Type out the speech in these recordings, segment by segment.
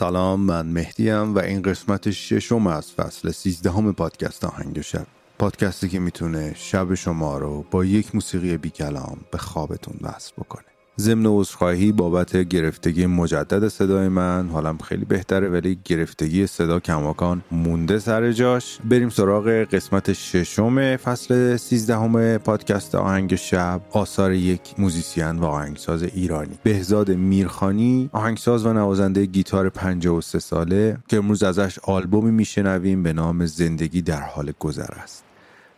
سلام من مهدیم و این قسمت ششم از فصل سیزدهم پادکست آهنگ شب. پادکستی که می‌تونه شب شما رو با یک موسیقی بی کلام به خوابتون وصل بکنه. ضمن عذرخواهی بابت گرفتگی مجدد صدای من حالم خیلی بهتره ولی گرفتگی صدا کماکان مونده سر جاش. بریم سراغ قسمت ششم فصل سیزدهم پادکست آهنگ شب آثار یک موزیسین و آهنگساز ایرانی. بهزاد میرخانی آهنگساز و نوازنده گیتار 53 ساله که امروز ازش آلبومی میشنویم به نام زندگی در حال گذر است.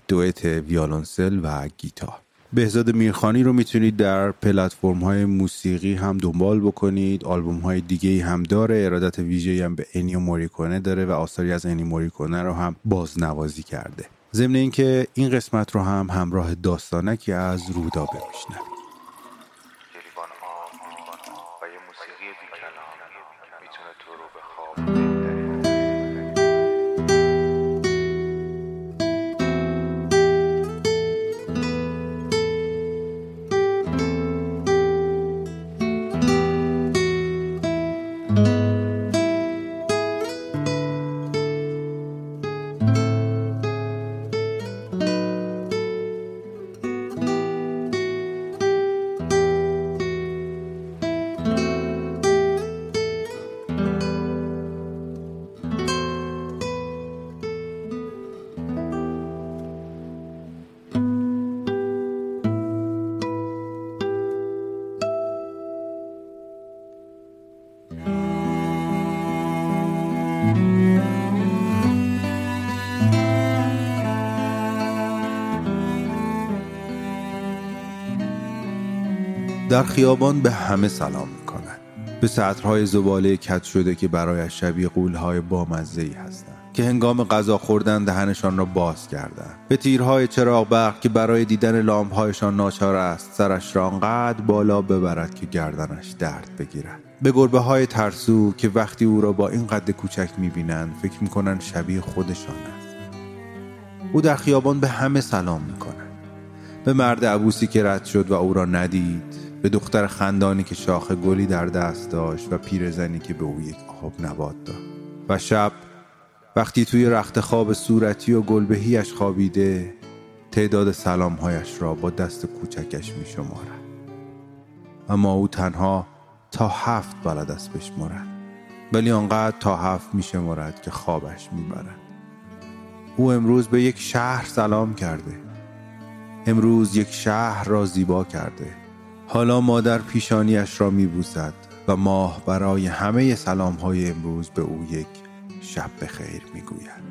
دوئت ویالونسل و گیتار. بهزاد میرخانی رو می‌تونید در پلتفرم های موسیقی هم دنبال بکنید. آلبوم های دیگه هم داره. ارادت ویژه هم به انیو موریکونه داره و آثاری از انیو موریکونه رو هم بازنوازی کرده. ضمن اینکه این قسمت رو هم همراه داستانکی از رودا بشنوید در خیابان به همه سلام می‌کنن به سطرهای زباله کت شده که برایش شبیه قولهای بامزه ای هستند. که هنگام غذا خوردن دهنشان را باز کردند. به تیرهای چراغ برق که برای دیدن لامپهایشان ناچار است سرش را آنقدر بالا ببرد که گردنش درد بگیرد. به گربه های ترسو که وقتی او را با این قد کوچک می‌بینند فکر می‌کنند شبیه خودشان است. او در خیابان به همه سلام می‌کند. به مرد عبوسی که رد شد و او را ندید به دختر خندانی که شاخ گلی در دست داشت و پیرزنی که به او یک آب نبات داد و شب وقتی توی رخت خواب صورتی و گلبهیش خوابیده تعداد سلامهایش را با دست کوچکش می شمارد. اما او تنها تا هفت بلد است بشمارد ولی آنقدر تا هفت می شمارد که خوابش می برد. او امروز به یک شهر سلام کرده امروز یک شهر را زیبا کرده حالا مادر پیشانیش را میبوسد و ماه برای همه سلام های امروز به او یک شب بخیر می‌گوید.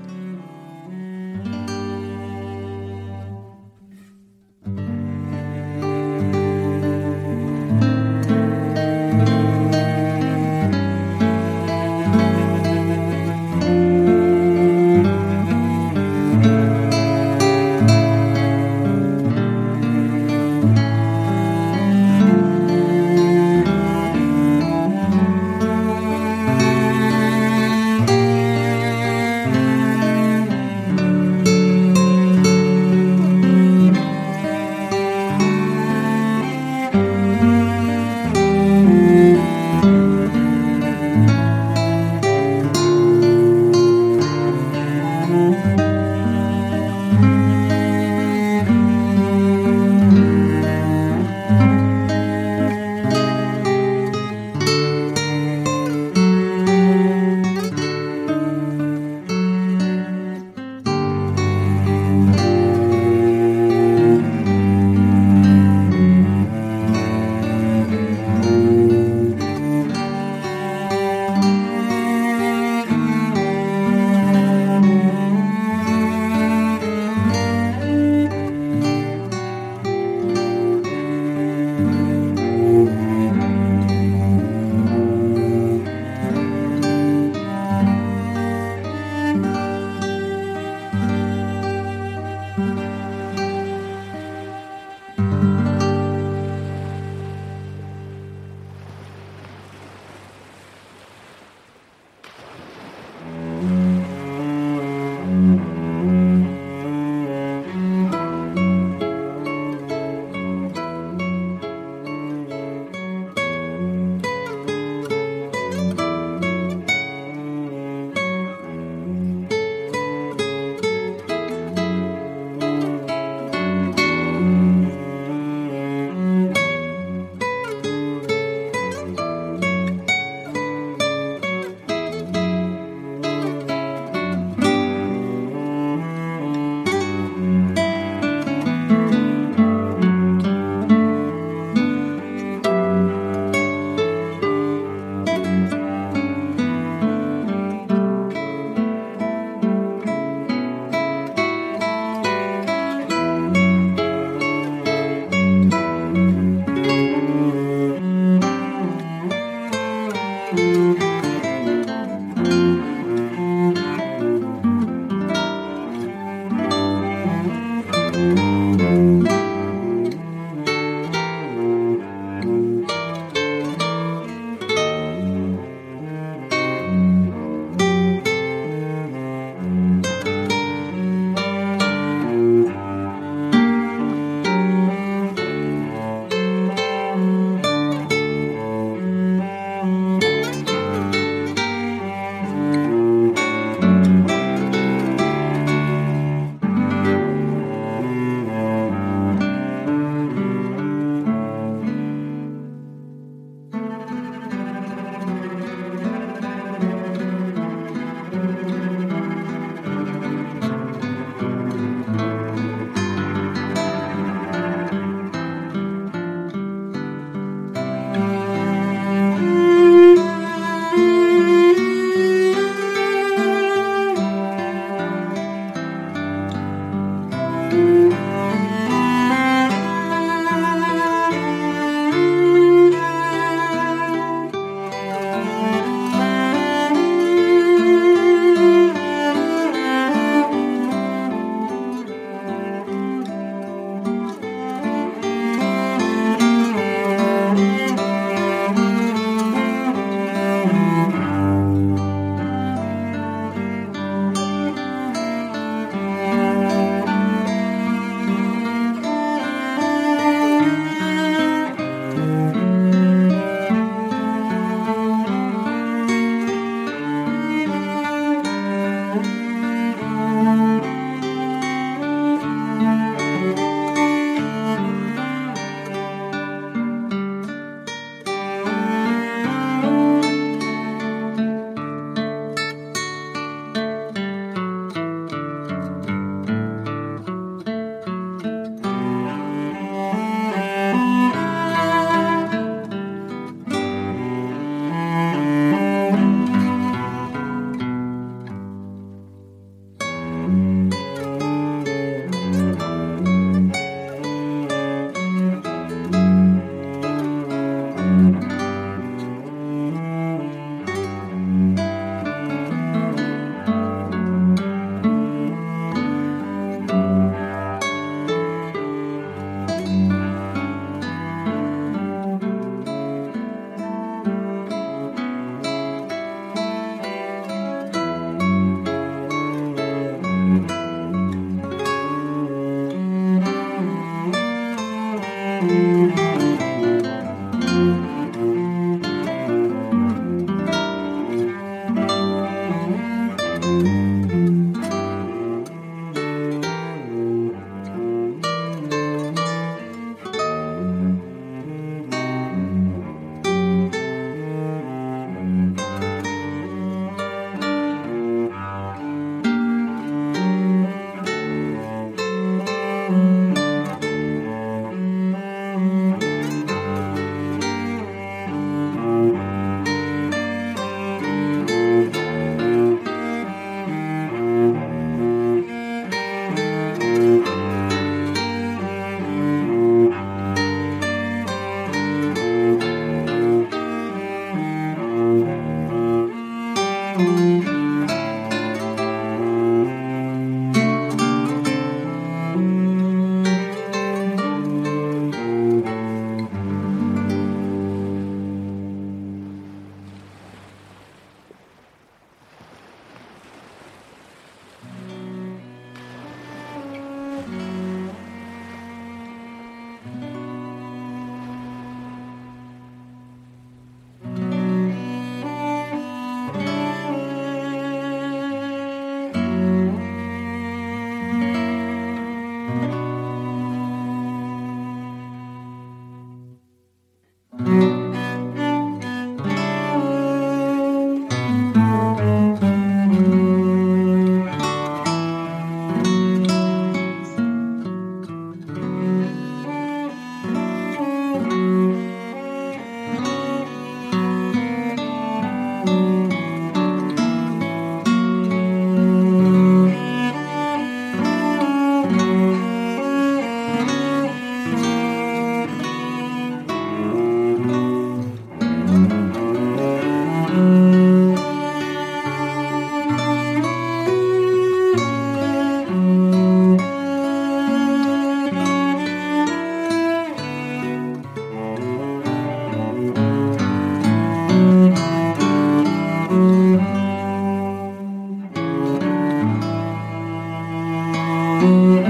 Mm-hmm.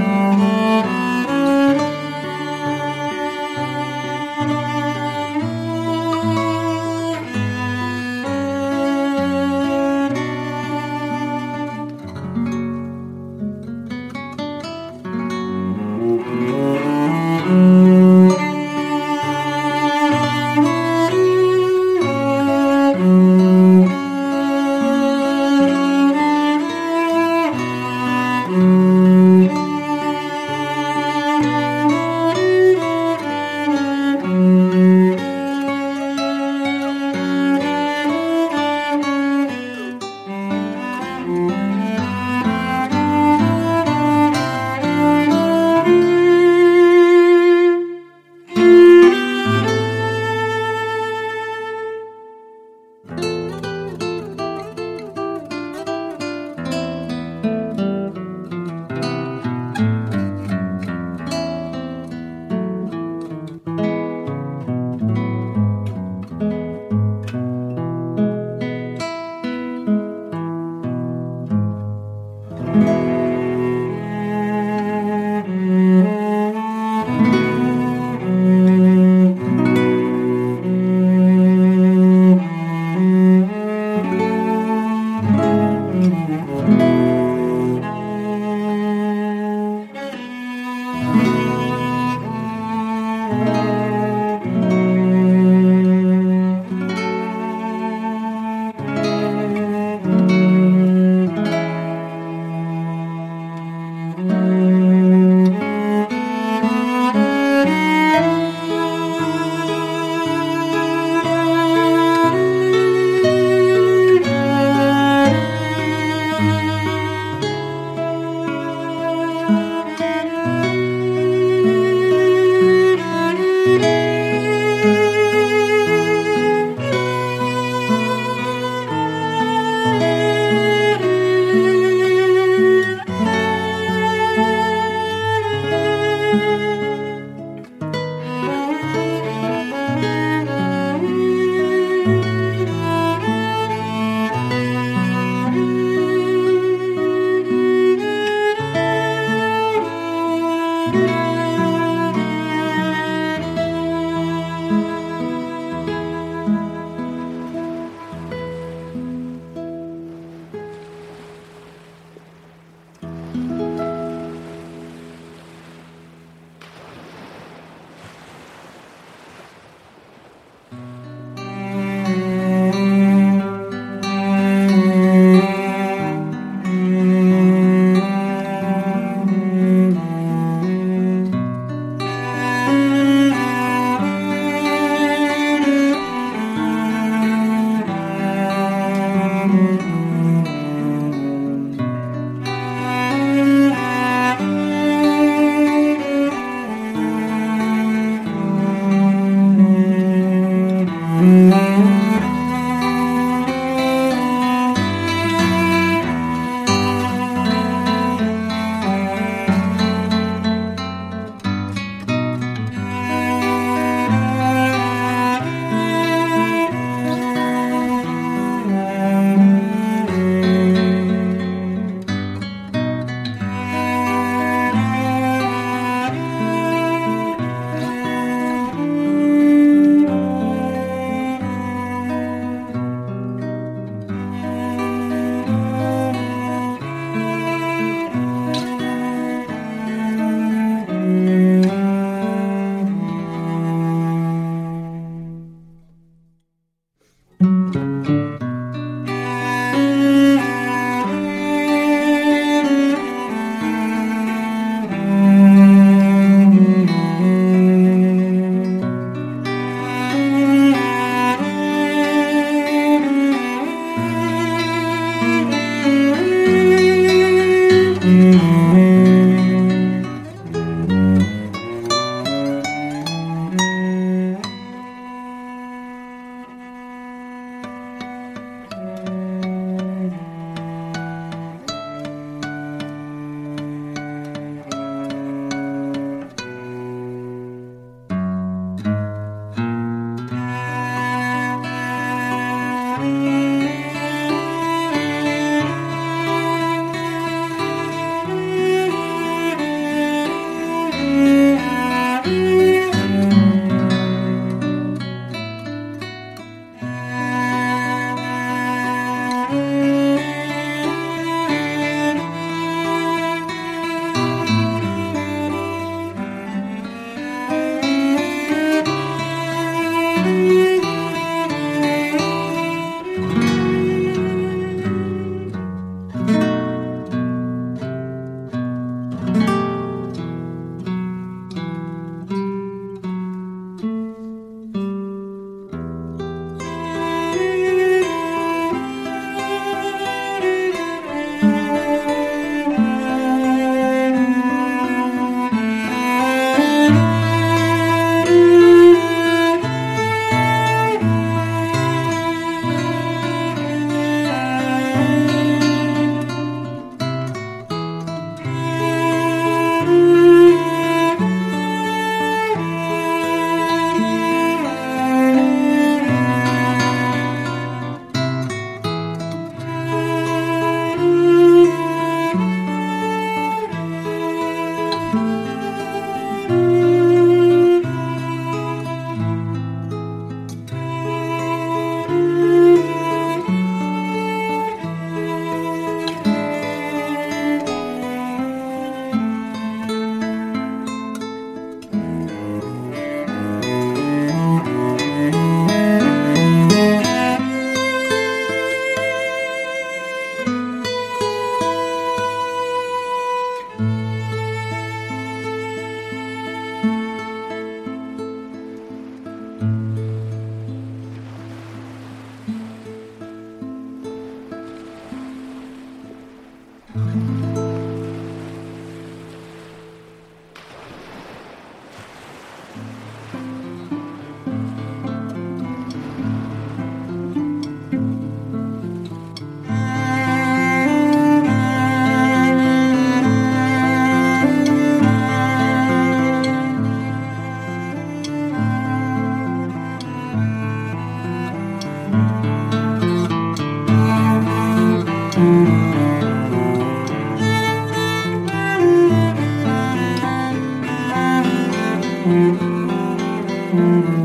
Thank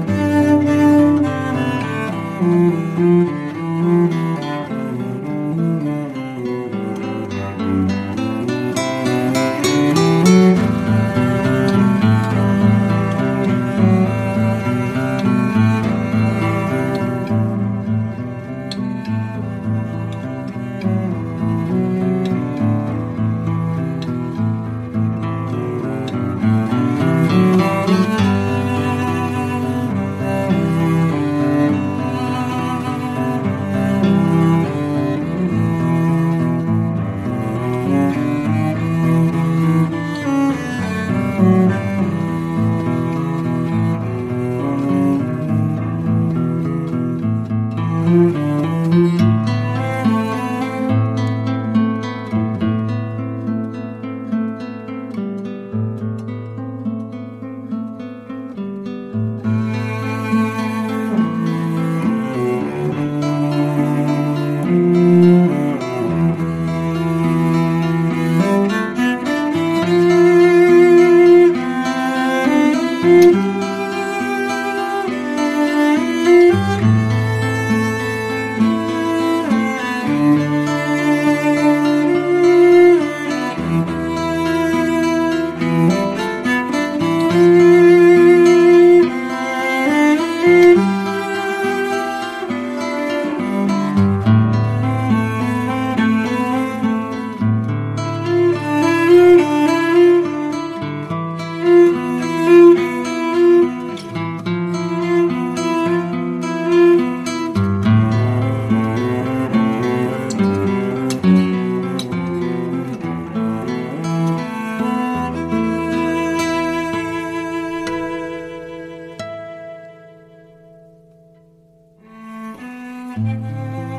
you. Música